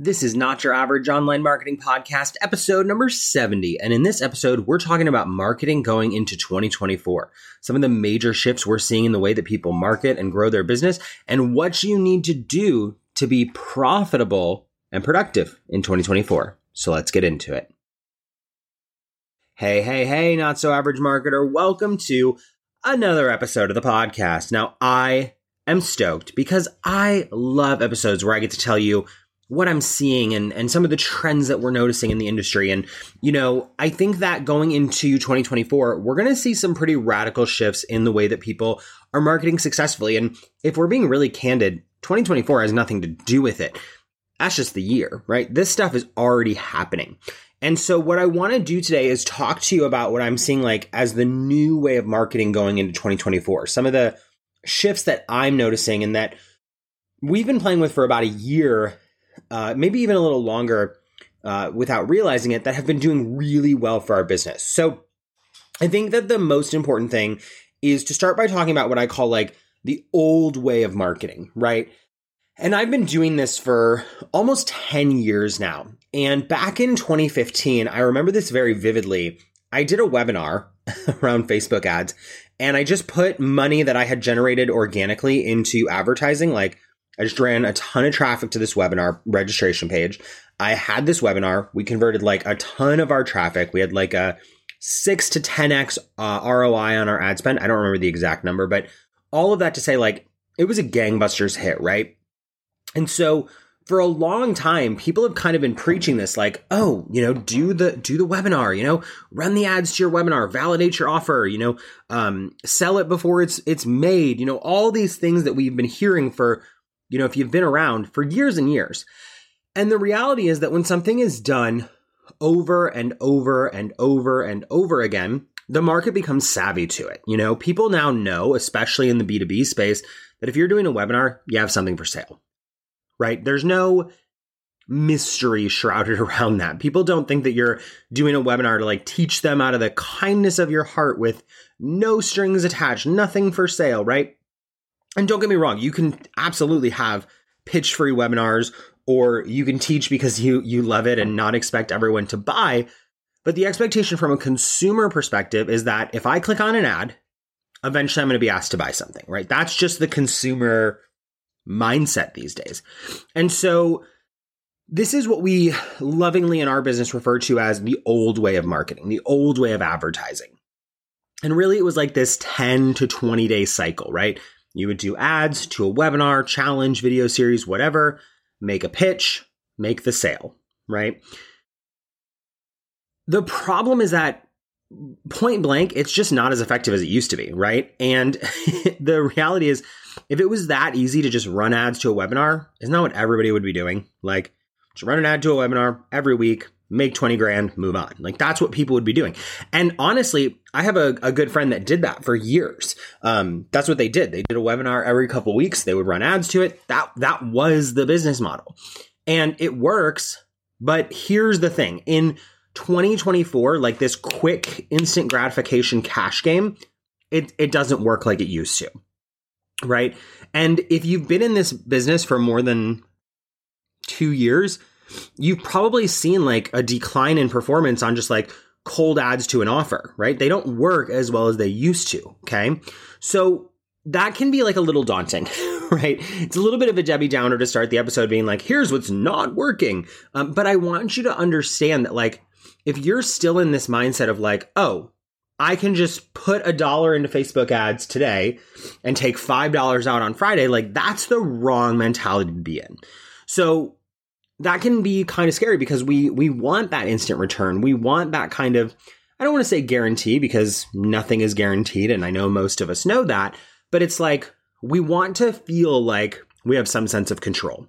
This is Not Your Average Online Marketing Podcast, episode number 70. And in this episode, we're talking about marketing going into 2024. Some of the major shifts we're seeing in the way that people market and grow their business, and what you need to do to be profitable and productive in 2024. So let's get into it. Hey, hey, hey, not so average marketer. Welcome to another episode of the podcast. Now, I am stoked because I love episodes where I get to tell you what I'm seeing and, and some of the trends that we're noticing in the industry. And, you know, I think that going into 2024, we're going to see some pretty radical shifts in the way that people are marketing successfully. And if we're being really candid, 2024 has nothing to do with it. That's just the year, right? This stuff is already happening. And so what I want to do today is talk to you about what I'm seeing like as the new way of marketing going into 2024. Some of the shifts that I'm noticing and that we've been playing with for about a year, uh, maybe even a little longer, uh, without realizing it, that have been doing really well for our business. So I think that the most important thing is to start by talking about what I call like the old way of marketing, right? And I've been doing this for almost 10 years now. And back in 2015, I remember this very vividly. I did a webinar around Facebook ads and I just put money that I had generated organically into advertising. Like I just ran a ton of traffic to this webinar registration page. I had this webinar. We converted like a ton of our traffic. We had like a six to 10x uh, ROI on our ad spend. I don't remember the exact number, but all of that to say, like, it was a gangbusters hit, right? And so for a long time, people have kind of been preaching this like, oh, you know, do the do the webinar, you know, run the ads to your webinar, validate your offer, you know, um, sell it before it's it's made, you know, all these things that we've been hearing for, you know, if you've been around for years and years. And the reality is that when something is done over and over and over and over again, the market becomes savvy to it. You know, people now know, especially in the B2B space, that if you're doing a webinar, you have something for sale right? There's no mystery shrouded around that. People don't think that you're doing a webinar to like teach them out of the kindness of your heart with no strings attached, nothing for sale, right? And don't get me wrong, you can absolutely have pitch free webinars or you can teach because you you love it and not expect everyone to buy. But the expectation from a consumer perspective is that if I click on an ad, eventually I'm going to be asked to buy something, right? That's just the consumer mindset these days. And so this is what we lovingly in our business refer to as the old way of marketing, the old way of advertising. And really, it was like this 10 to 20 day cycle, right? You would do ads to a webinar, challenge, video series, whatever, make a pitch, make the sale, right? The problem is that point blank, it's just not as effective as it used to be, right? And the reality is, if it was that easy to just run ads to a webinar, isn't that what everybody would be doing? Like, just run an ad to a webinar every week, make 20 grand, move on. Like that's what people would be doing. And honestly, I have a, a good friend that did that for years. Um, that's what they did. They did a webinar every couple weeks. They would run ads to it. That, that was the business model and it works. But here's the thing in 2024, like this quick instant gratification cash game, it, it doesn't work like it used to. Right. And if you've been in this business for more than two years, you've probably seen like a decline in performance on just like cold ads to an offer, right? They don't work as well as they used to. Okay. So that can be like a little daunting, right? It's a little bit of a Debbie Downer to start the episode being like, here's what's not working. Um, but I want you to understand that, like, if you're still in this mindset of like, oh, I can just put a dollar into Facebook ads today and take $5 out on Friday, like, that's the wrong mentality to be in. So that can be kind of scary because we we want that instant return. We want that kind of I don't want to say guarantee because nothing is guaranteed and I know most of us know that, but it's like we want to feel like we have some sense of control.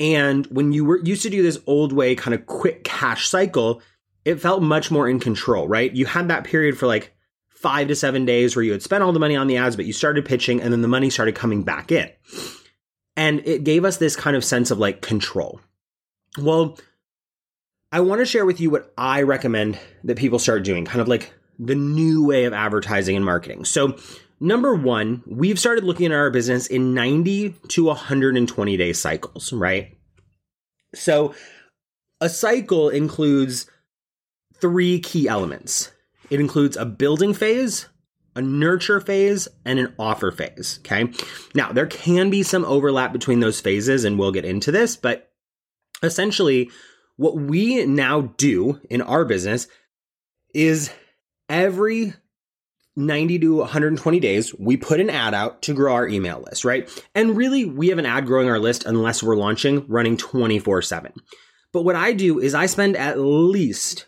And when you were used to do this old way kind of quick cash cycle, it felt much more in control, right? You had that period for like 5 to 7 days where you had spent all the money on the ads but you started pitching and then the money started coming back in. And it gave us this kind of sense of like control. Well, I want to share with you what I recommend that people start doing, kind of like the new way of advertising and marketing. So, number one, we've started looking at our business in 90 to 120 day cycles, right? So, a cycle includes three key elements it includes a building phase, a nurture phase, and an offer phase. Okay. Now, there can be some overlap between those phases, and we'll get into this, but essentially, what we now do in our business is every 90 to 120 days, we put an ad out to grow our email list, right? And really, we have an ad growing our list unless we're launching running 24 7. But what I do is I spend at least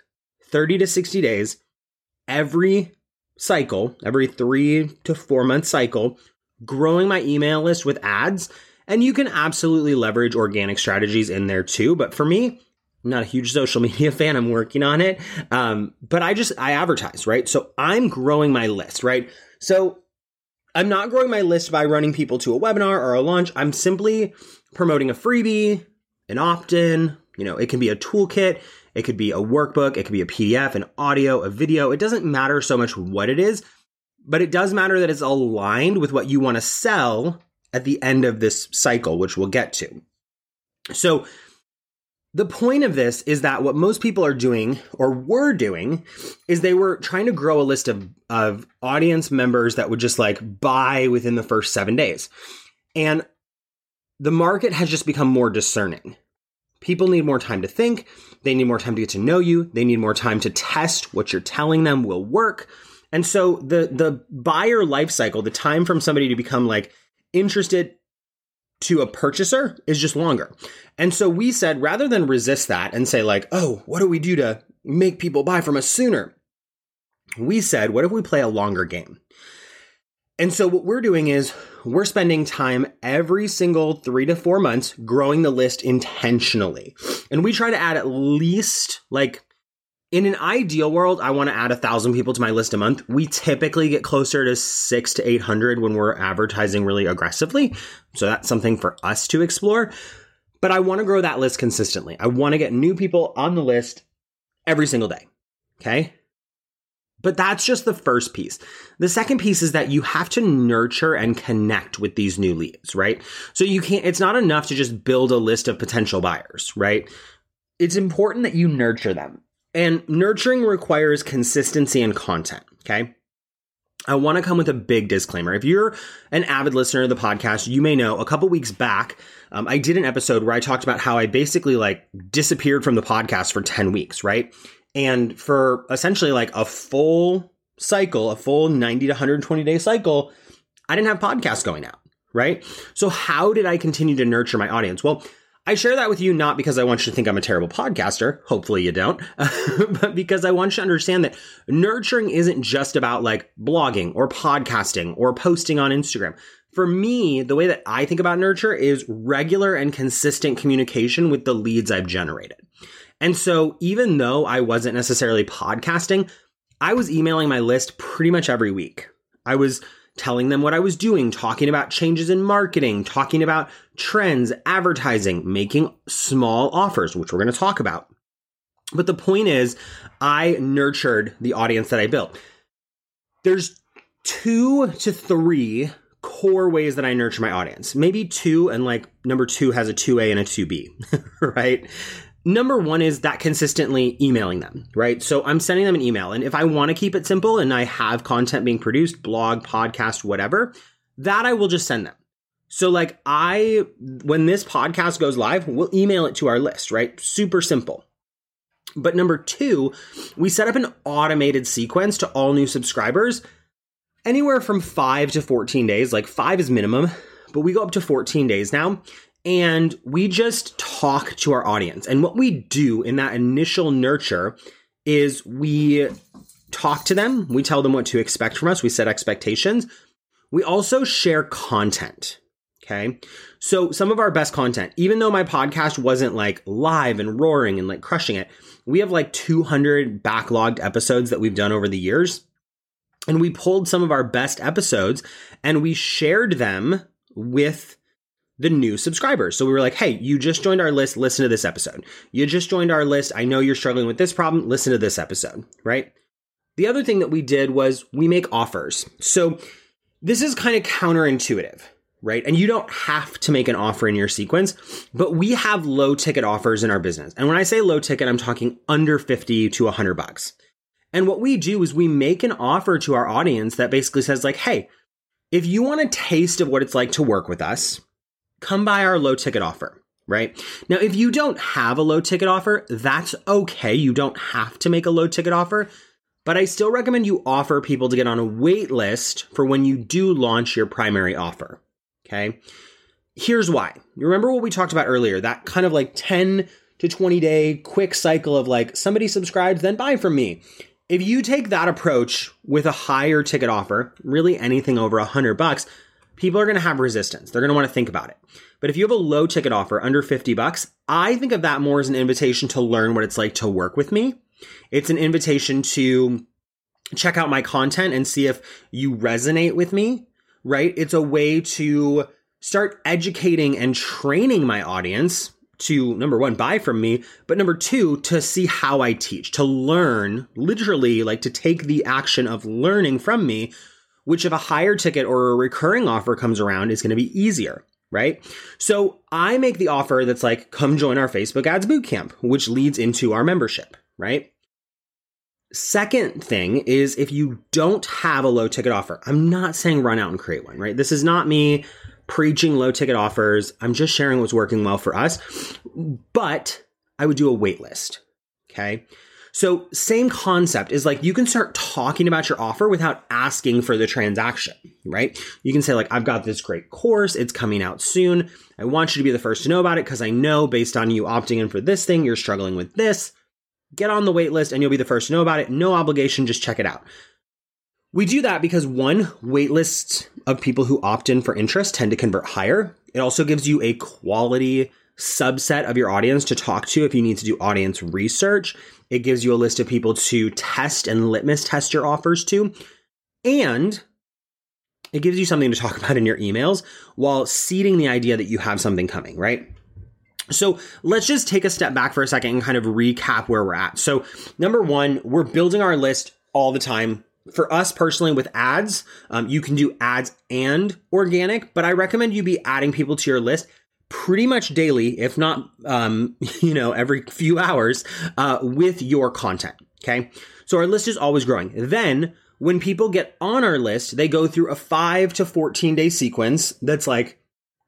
30 to 60 days every cycle, every three to four month cycle, growing my email list with ads and you can absolutely leverage organic strategies in there too. But for me, I'm not a huge social media fan. I'm working on it. Um, but I just, I advertise, right? So I'm growing my list, right? So I'm not growing my list by running people to a webinar or a launch. I'm simply promoting a freebie, an opt in, you know, it can be a toolkit. It could be a workbook. It could be a PDF, an audio, a video. It doesn't matter so much what it is, but it does matter that it's aligned with what you want to sell at the end of this cycle, which we'll get to. So, the point of this is that what most people are doing or were doing is they were trying to grow a list of, of audience members that would just like buy within the first seven days. And the market has just become more discerning. People need more time to think. They need more time to get to know you. They need more time to test what you're telling them will work. And so the the buyer life cycle, the time from somebody to become like interested to a purchaser is just longer. And so we said rather than resist that and say, like, oh, what do we do to make people buy from us sooner? We said, what if we play a longer game? And so what we're doing is we're spending time every single three to four months growing the list intentionally. And we try to add at least like in an ideal world, I want to add a thousand people to my list a month. We typically get closer to six to 800 when we're advertising really aggressively. So that's something for us to explore. But I want to grow that list consistently. I want to get new people on the list every single day. Okay. But that's just the first piece. The second piece is that you have to nurture and connect with these new leads, right? So you can't, it's not enough to just build a list of potential buyers, right? It's important that you nurture them. And nurturing requires consistency and content. Okay. I want to come with a big disclaimer. If you're an avid listener of the podcast, you may know a couple weeks back, um, I did an episode where I talked about how I basically like disappeared from the podcast for 10 weeks, right? And for essentially like a full cycle, a full 90 to 120 day cycle, I didn't have podcasts going out, right? So how did I continue to nurture my audience? Well, I share that with you not because I want you to think I'm a terrible podcaster. Hopefully you don't, but because I want you to understand that nurturing isn't just about like blogging or podcasting or posting on Instagram. For me, the way that I think about nurture is regular and consistent communication with the leads I've generated. And so even though I wasn't necessarily podcasting, I was emailing my list pretty much every week. I was telling them what I was doing, talking about changes in marketing, talking about trends, advertising, making small offers, which we're going to talk about. But the point is, I nurtured the audience that I built. There's two to three core ways that I nurture my audience. Maybe two, and like number two has a 2A and a 2B, right? Number one is that consistently emailing them, right? So I'm sending them an email. And if I want to keep it simple and I have content being produced, blog, podcast, whatever, that I will just send them. So like I, when this podcast goes live, we'll email it to our list, right? Super simple. But number two, we set up an automated sequence to all new subscribers anywhere from five to 14 days. Like five is minimum, but we go up to 14 days now. And we just talk to our audience. And what we do in that initial nurture is we talk to them, we tell them what to expect from us, we set expectations. We also share content. Okay. So some of our best content, even though my podcast wasn't like live and roaring and like crushing it, we have like 200 backlogged episodes that we've done over the years. And we pulled some of our best episodes and we shared them with the new subscribers. So we were like, hey, you just joined our list, listen to this episode. You just joined our list. I know you're struggling with this problem. Listen to this episode, right? The other thing that we did was we make offers. So this is kind of counterintuitive, right? And you don't have to make an offer in your sequence, but we have low ticket offers in our business. And when I say low ticket, I'm talking under 50 to 100 bucks. And what we do is we make an offer to our audience that basically says, like, hey, if you want a taste of what it's like to work with us, come by our low ticket offer, right? Now, if you don't have a low ticket offer, that's okay. You don't have to make a low ticket offer, but I still recommend you offer people to get on a wait list for when you do launch your primary offer. Okay. Here's why. You remember what we talked about earlier, that kind of like 10 to 20 day quick cycle of like somebody subscribes, then buy from me. If you take that approach with a higher ticket offer, really anything over a hundred bucks, people are going to have resistance. They're going to want to think about it. But if you have a low ticket offer under 50 bucks, I think of that more as an invitation to learn what it's like to work with me. It's an invitation to check out my content and see if you resonate with me, right? It's a way to start educating and training my audience to number one, buy from me, but number two, to see how I teach, to learn, literally, like to take the action of learning from me, which if a higher ticket or a recurring offer comes around is going to be easier. Right. So I make the offer that's like, come join our Facebook ads bootcamp, which leads into our membership. Right. Second thing is if you don't have a low ticket offer, I'm not saying run out and create one, right? This is not me preaching low ticket offers. I'm just sharing what's working well for us. But I would do a wait list. Okay. So same concept is like you can start talking about your offer without asking for the transaction, right? You can say like, I've got this great course. It's coming out soon. I want you to be the first to know about it because I know based on you opting in for this thing, you're struggling with this. Get on the wait list and you'll be the first to know about it. No obligation. Just check it out. We do that because one, wait lists of people who opt in for interest tend to convert higher. It also gives you a quality subset of your audience to talk to if you need to do audience research. It gives you a list of people to test and litmus test your offers to. And it gives you something to talk about in your emails while seeding the idea that you have something coming, right? So let's just take a step back for a second and kind of recap where we're at. So, number one, we're building our list all the time for us personally with ads, um, you can do ads and organic, but I recommend you be adding people to your list pretty much daily, if not, um, you know, every few hours, uh, with your content. Okay. So our list is always growing. Then when people get on our list, they go through a five to 14 day sequence that's like,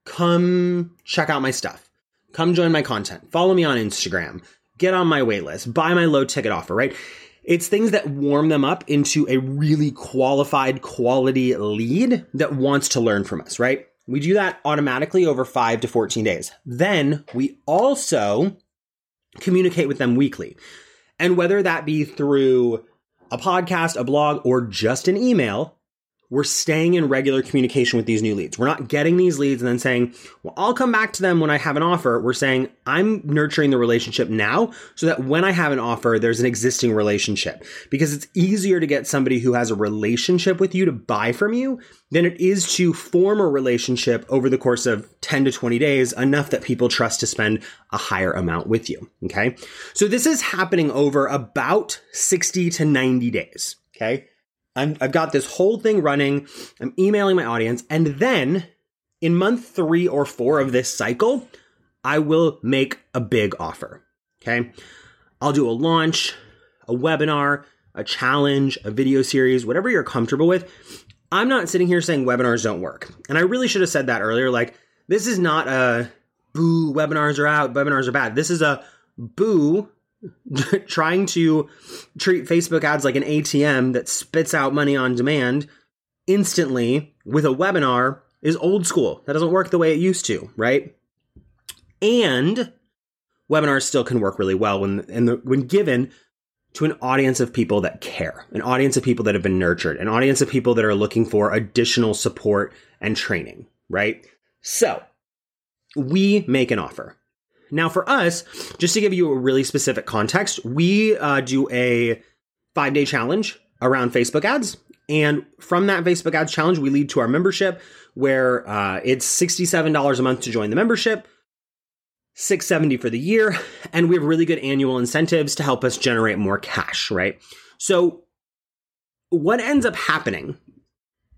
come check out my stuff. Come join my content. Follow me on Instagram. Get on my waitlist. Buy my low ticket offer, right? It's things that warm them up into a really qualified quality lead that wants to learn from us, right? We do that automatically over five to 14 days. Then we also communicate with them weekly. And whether that be through a podcast, a blog, or just an email, we're staying in regular communication with these new leads. We're not getting these leads and then saying, well, I'll come back to them when I have an offer. We're saying, I'm nurturing the relationship now so that when I have an offer, there's an existing relationship because it's easier to get somebody who has a relationship with you to buy from you than it is to form a relationship over the course of 10 to 20 days, enough that people trust to spend a higher amount with you. Okay. So this is happening over about 60 to 90 days. Okay. I have got this whole thing running. I'm emailing my audience. And then in month three or four of this cycle, I will make a big offer. Okay. I'll do a launch, a webinar, a challenge, a video series, whatever you're comfortable with. I'm not sitting here saying webinars don't work. And I really should have said that earlier. Like, this is not a boo, webinars are out, webinars are bad. This is a boo, trying to treat Facebook ads like an ATM that spits out money on demand instantly with a webinar is old school. That doesn't work the way it used to, right? And webinars still can work really well when the, when given to an audience of people that care, an audience of people that have been nurtured, an audience of people that are looking for additional support and training, right? So, we make an offer. Now, for us, just to give you a really specific context, we uh, do a five day challenge around Facebook ads. And from that Facebook ads challenge, we lead to our membership where uh, it's $67 a month to join the membership, 670 for the year, and we have really good annual incentives to help us generate more cash, right? So what ends up happening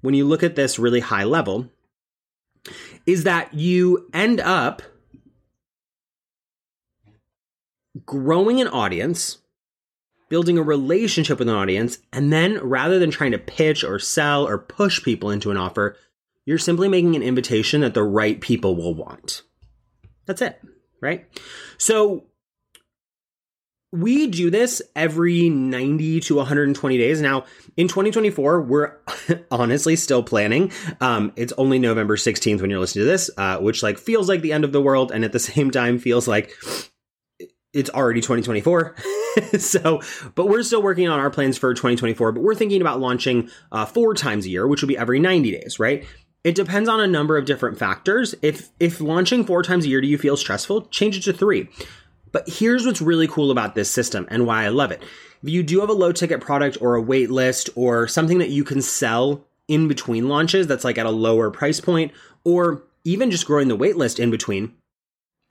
when you look at this really high level is that you end up growing an audience, building a relationship with an audience, and then rather than trying to pitch or sell or push people into an offer, you're simply making an invitation that the right people will want. That's it, right? So we do this every 90 to 120 days. Now, in 2024, we're honestly still planning. Um, it's only November 16th when you're listening to this, uh, which like feels like the end of the world, and at the same time feels like it's already 2024. so, but we're still working on our plans for 2024. But we're thinking about launching uh, four times a year, which would be every 90 days, right? It depends on a number of different factors. If if launching four times a year do you feel stressful, change it to three. But here's what's really cool about this system and why I love it. If you do have a low ticket product or a wait list or something that you can sell in between launches that's like at a lower price point, or even just growing the wait list in between,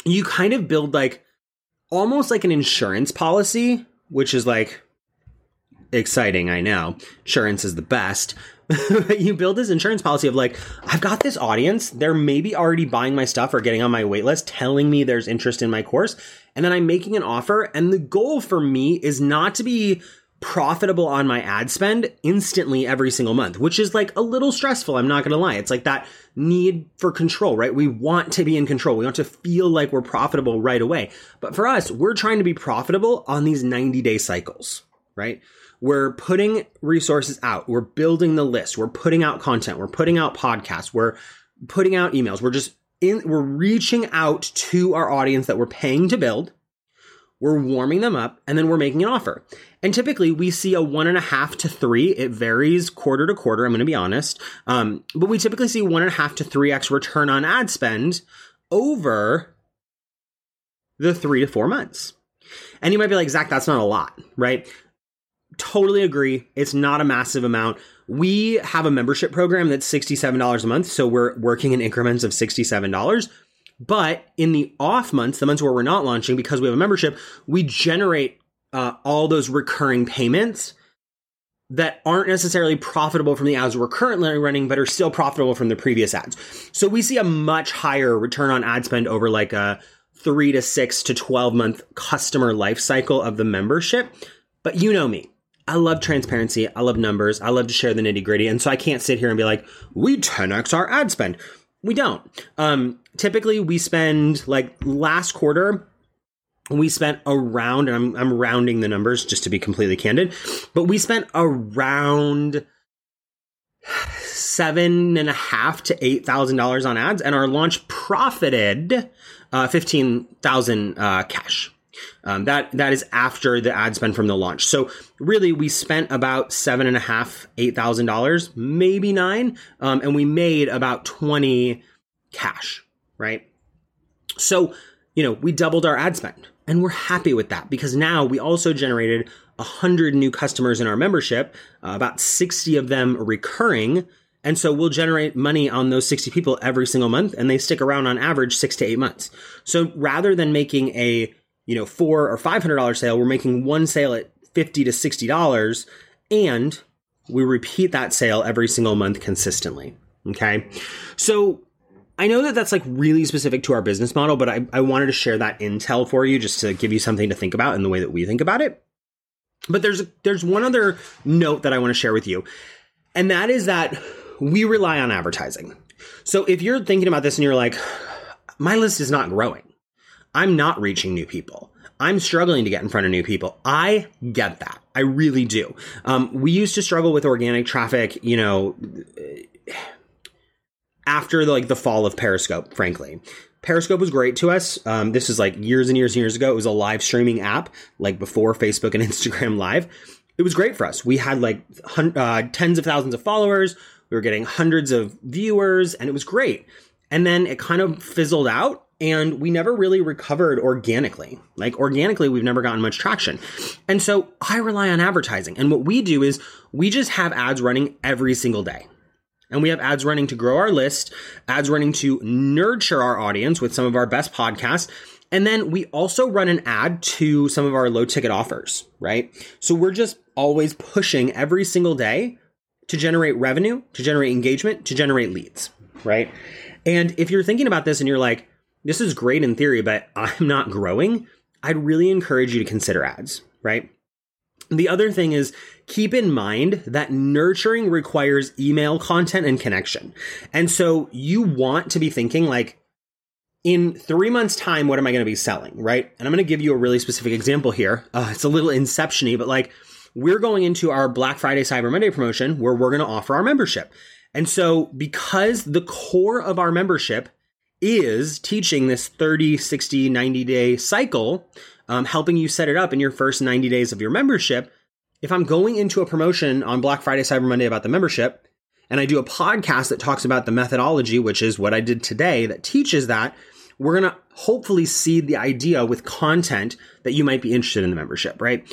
you kind of build like almost like an insurance policy, which is like exciting, I know. Insurance is the best. you build this insurance policy of like, I've got this audience. They're maybe already buying my stuff or getting on my waitlist, telling me there's interest in my course. And then I'm making an offer. And the goal for me is not to be profitable on my ad spend instantly every single month, which is like a little stressful. I'm not going to lie. It's like that need for control, right? We want to be in control. We want to feel like we're profitable right away. But for us, we're trying to be profitable on these 90 day cycles, right? We're putting resources out. We're building the list. We're putting out content. We're putting out podcasts. We're putting out emails. We're just in, we're reaching out to our audience that we're paying to build we're warming them up, and then we're making an offer. And typically we see a one and a half to three. It varies quarter to quarter, I'm going to be honest. Um, but we typically see one and a half to three X return on ad spend over the three to four months. And you might be like, Zach, that's not a lot, right? Totally agree. It's not a massive amount. We have a membership program that's $67 a month. So we're working in increments of $67 but in the off months, the months where we're not launching, because we have a membership, we generate uh, all those recurring payments that aren't necessarily profitable from the ads we're currently running, but are still profitable from the previous ads. So we see a much higher return on ad spend over like a three to six to 12 month customer life cycle of the membership. But you know me. I love transparency. I love numbers. I love to share the nitty gritty. And so I can't sit here and be like, we 10x our ad spend. We don't. Um, typically, we spend like last quarter, we spent around, and I'm, I'm rounding the numbers just to be completely candid, but we spent around seven and a half to eight thousand dollars on ads, and our launch profited uh, fifteen thousand uh, cash. Um, that that is after the ad spend from the launch. So really, we spent about seven and a half, eight thousand dollars, maybe nine, um, and we made about twenty cash, right? So you know, we doubled our ad spend, and we're happy with that because now we also generated a hundred new customers in our membership, uh, about sixty of them recurring. And so we'll generate money on those 60 people every single month and they stick around on average six to eight months. So rather than making a you know, four or five hundred dollar sale, we're making one sale at fifty to sixty dollars, and we repeat that sale every single month consistently. Okay, so I know that that's like really specific to our business model, but I, I wanted to share that intel for you just to give you something to think about in the way that we think about it. But there's there's one other note that I want to share with you, and that is that we rely on advertising. So if you're thinking about this and you're like, my list is not growing I'm not reaching new people. I'm struggling to get in front of new people. I get that. I really do. Um, we used to struggle with organic traffic, you know, after the, like the fall of Periscope, frankly. Periscope was great to us. Um, this is like years and years and years ago. It was a live streaming app, like before Facebook and Instagram Live. It was great for us. We had like hun- uh, tens of thousands of followers. We were getting hundreds of viewers, and it was great. And then it kind of fizzled out and we never really recovered organically. Like organically, we've never gotten much traction. And so I rely on advertising. And what we do is we just have ads running every single day. And we have ads running to grow our list, ads running to nurture our audience with some of our best podcasts. And then we also run an ad to some of our low ticket offers, right? So we're just always pushing every single day to generate revenue, to generate engagement, to generate leads, right? And if you're thinking about this and you're like, this is great in theory, but I'm not growing, I'd really encourage you to consider ads, right? The other thing is keep in mind that nurturing requires email content and connection. And so you want to be thinking like, in three months' time, what am I going to be selling, right? And I'm going to give you a really specific example here. Uh, it's a little inception but like we're going into our Black Friday Cyber Monday promotion where we're going to offer our membership. And so because the core of our membership is teaching this 30, 60, 90 day cycle, um, helping you set it up in your first 90 days of your membership. If I'm going into a promotion on Black Friday, Cyber Monday about the membership, and I do a podcast that talks about the methodology, which is what I did today, that teaches that, we're going to hopefully seed the idea with content that you might be interested in the membership, right?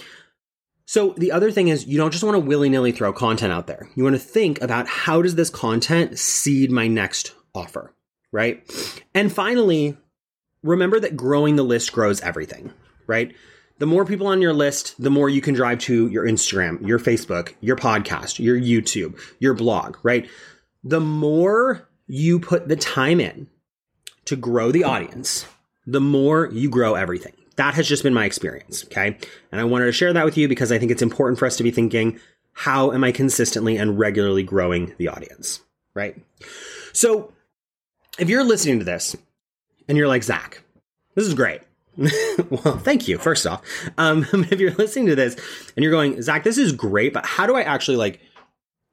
So the other thing is you don't just want to willy-nilly throw content out there. You want to think about how does this content seed my next offer? Right? And finally, remember that growing the list grows everything, right? The more people on your list, the more you can drive to your Instagram, your Facebook, your podcast, your YouTube, your blog, right? The more you put the time in to grow the audience, the more you grow everything. That has just been my experience. Okay. And I wanted to share that with you because I think it's important for us to be thinking, how am I consistently and regularly growing the audience? Right. So if you're listening to this and you're like, Zach, this is great. well, thank you, first off. Um, if you're listening to this and you're going, Zach, this is great, but how do I actually like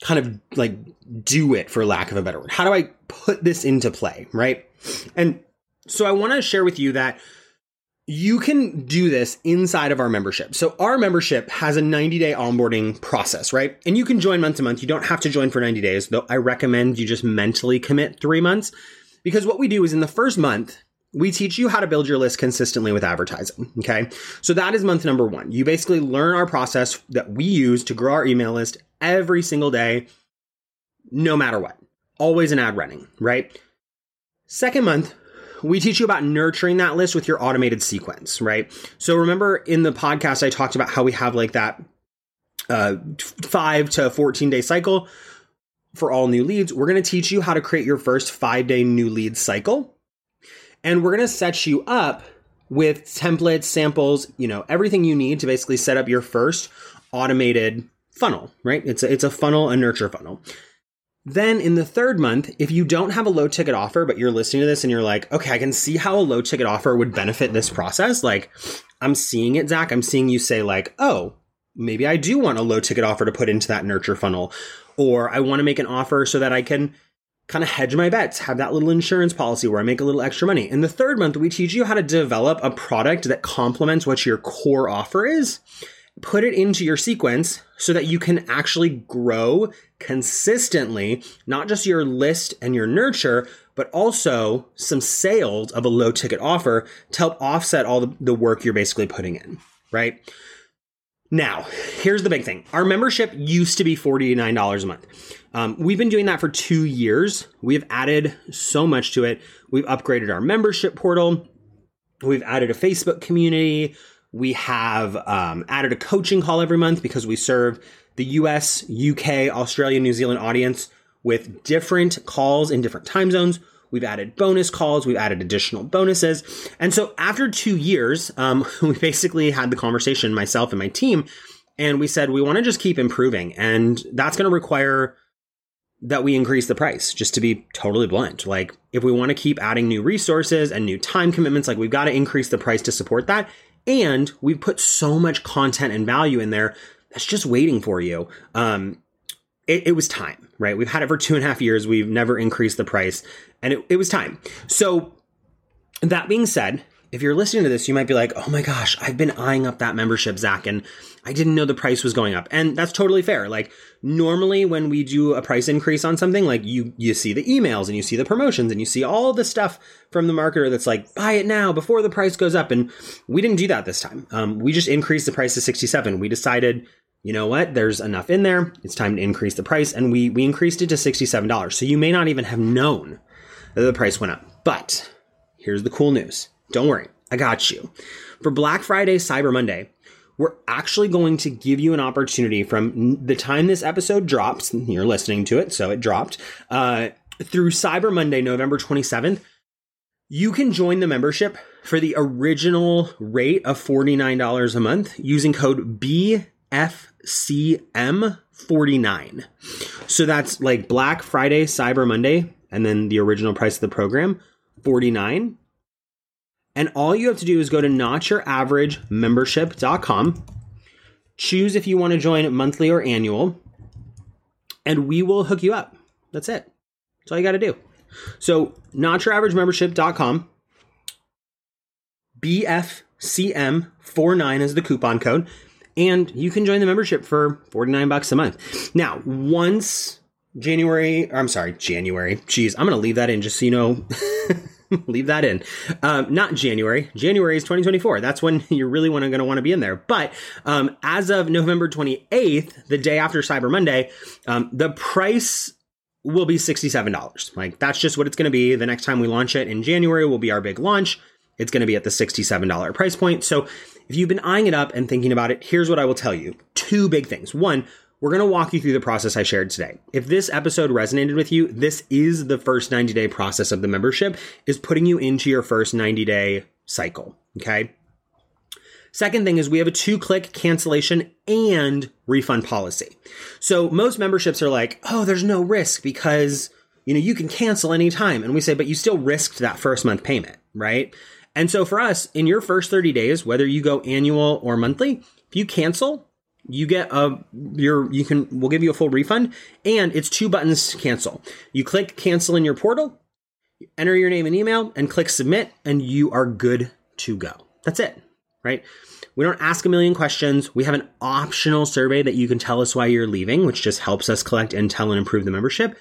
kind of like do it for lack of a better word? How do I put this into play? Right. And so I want to share with you that you can do this inside of our membership. So our membership has a 90 day onboarding process, right? And you can join month to month. You don't have to join for 90 days, though I recommend you just mentally commit three months because what we do is in the first month, we teach you how to build your list consistently with advertising. Okay. So that is month number one. You basically learn our process that we use to grow our email list every single day, no matter what. Always an ad running, right? Second month, we teach you about nurturing that list with your automated sequence, right? So remember in the podcast, I talked about how we have like that uh, five to 14 day cycle for all new leads, we're going to teach you how to create your first five day new lead cycle. And we're going to set you up with templates, samples, you know, everything you need to basically set up your first automated funnel, right? It's a, it's a funnel, a nurture funnel. Then in the third month, if you don't have a low ticket offer, but you're listening to this and you're like, okay, I can see how a low ticket offer would benefit this process. Like, I'm seeing it, Zach. I'm seeing you say, like, oh, maybe I do want a low ticket offer to put into that nurture funnel or I want to make an offer so that I can kind of hedge my bets, have that little insurance policy where I make a little extra money. In the third month, we teach you how to develop a product that complements what your core offer is, put it into your sequence so that you can actually grow consistently, not just your list and your nurture, but also some sales of a low ticket offer to help offset all the, the work you're basically putting in, right? Now, here's the big thing. Our membership used to be $49 a month. Um, we've been doing that for two years. We've added so much to it. We've upgraded our membership portal. We've added a Facebook community. We have um, added a coaching call every month because we serve the US, UK, Australia, New Zealand audience with different calls in different time zones. We've added bonus calls. We've added additional bonuses. And so after two years, um, we basically had the conversation, myself and my team, and we said, we want to just keep improving. And that's going to require that we increase the price, just to be totally blunt. Like, if we want to keep adding new resources and new time commitments, like, we've got to increase the price to support that. And we've put so much content and value in there that's just waiting for you. Um, it, it, was time, right? We've had it for two and a half years. We've never increased the price, and it, it was time. So, that being said, if you're listening to this, you might be like, oh my gosh, I've been eyeing up that membership, Zach, and I didn't know the price was going up. And that's totally fair. Like normally when we do a price increase on something, like you you see the emails and you see the promotions and you see all the stuff from the marketer that's like, buy it now before the price goes up. And we didn't do that this time. Um, we just increased the price to 67. We decided you know what? There's enough in there. It's time to increase the price. And we, we increased it to $67. So you may not even have known that the price went up. But here's the cool news. Don't worry. I got you. For Black Friday, Cyber Monday, we're actually going to give you an opportunity from the time this episode drops. You're listening to it, so it dropped, uh, through Cyber Monday, November 27th. You can join the membership for the original rate of $49 a month using code B FCM49. So that's like Black Friday, Cyber Monday, and then the original price of the program, 49. And all you have to do is go to notyouraveragemembership.com, choose if you want to join monthly or annual, and we will hook you up. That's it. That's all you got to do. So, notyouraveragemembership.com, BFCM49 is the coupon code and you can join the membership for 49 bucks a month. Now, once January, I'm sorry, January. Geez, I'm going to leave that in just so you know. leave that in. Um, not January. January is 2024. That's when you're really going to want to be in there. But um, as of November 28th, the day after Cyber Monday, um, the price will be $67. Like that's just what it's going to be. The next time we launch it in January will be our big launch. It's going to be at the $67 price point. So if you've been eyeing it up and thinking about it, here's what I will tell you. Two big things. One, we're going to walk you through the process I shared today. If this episode resonated with you, this is the first 90 day process of the membership is putting you into your first 90 day cycle. Okay. Second thing is we have a two click cancellation and refund policy. So most memberships are like, oh, there's no risk because, you know, you can cancel anytime. And we say, but you still risked that first month payment, right? And so for us, in your first 30 days, whether you go annual or monthly, if you cancel, you get a your you can we'll give you a full refund and it's two buttons to cancel. You click cancel in your portal, enter your name and email and click submit and you are good to go. That's it, right? We don't ask a million questions. We have an optional survey that you can tell us why you're leaving, which just helps us collect intel and improve the membership.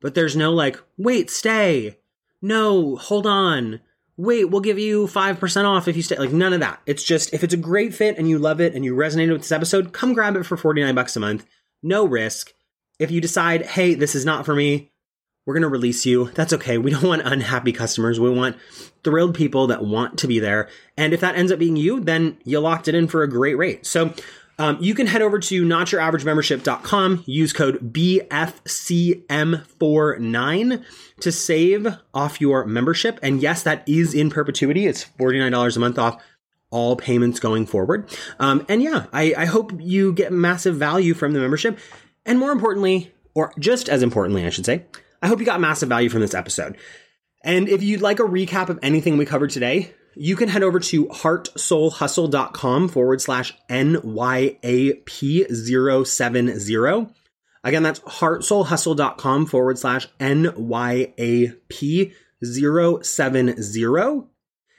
But there's no like, wait, stay. No, hold on wait, we'll give you 5% off if you stay. Like none of that. It's just if it's a great fit and you love it and you resonated with this episode, come grab it for 49 bucks a month. No risk. If you decide, hey, this is not for me, we're going to release you. That's okay. We don't want unhappy customers. We want thrilled people that want to be there. And if that ends up being you, then you locked it in for a great rate. So um, you can head over to notyouraveragemembership.com, use code BFCM49 to save off your membership. And yes, that is in perpetuity. It's $49 a month off all payments going forward. Um, and yeah, I, I hope you get massive value from the membership. And more importantly, or just as importantly, I should say, I hope you got massive value from this episode. And if you'd like a recap of anything we covered today, you can head over to heartsoulhustle.com forward slash NYAP070. Again, that's heartsoulhustle.com forward slash NYAP 070.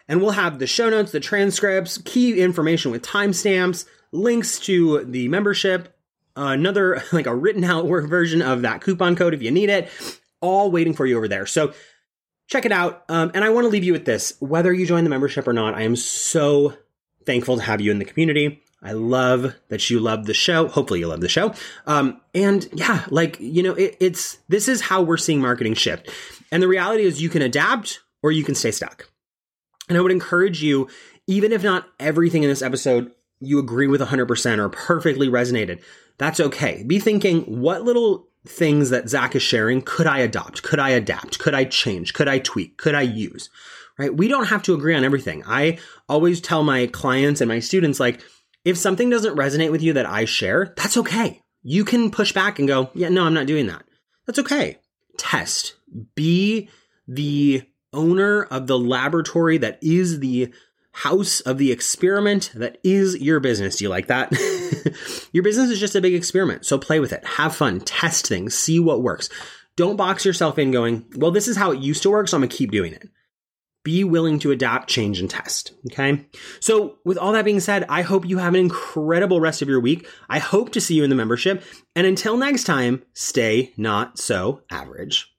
And we'll have the show notes, the transcripts, key information with timestamps, links to the membership, another, like a written out version of that coupon code if you need it, all waiting for you over there. So check it out. Um, and I want to leave you with this whether you join the membership or not, I am so thankful to have you in the community. I love that you love the show. Hopefully you love the show. Um, and yeah, like, you know, it, it's, this is how we're seeing marketing shift. And the reality is you can adapt or you can stay stuck. And I would encourage you, even if not everything in this episode you agree with 100% or perfectly resonated, that's okay. Be thinking, what little things that Zach is sharing could I adopt? Could I adapt? Could I change? Could I tweak? Could I use? Right? We don't have to agree on everything. I always tell my clients and my students, like, if something doesn't resonate with you that I share, that's okay. You can push back and go, yeah, no, I'm not doing that. That's okay. Test. Be the owner of the laboratory that is the house of the experiment that is your business. Do you like that? your business is just a big experiment. So play with it, have fun, test things, see what works. Don't box yourself in going, well, this is how it used to work, so I'm going to keep doing it. Be willing to adapt, change, and test. Okay. So, with all that being said, I hope you have an incredible rest of your week. I hope to see you in the membership. And until next time, stay not so average.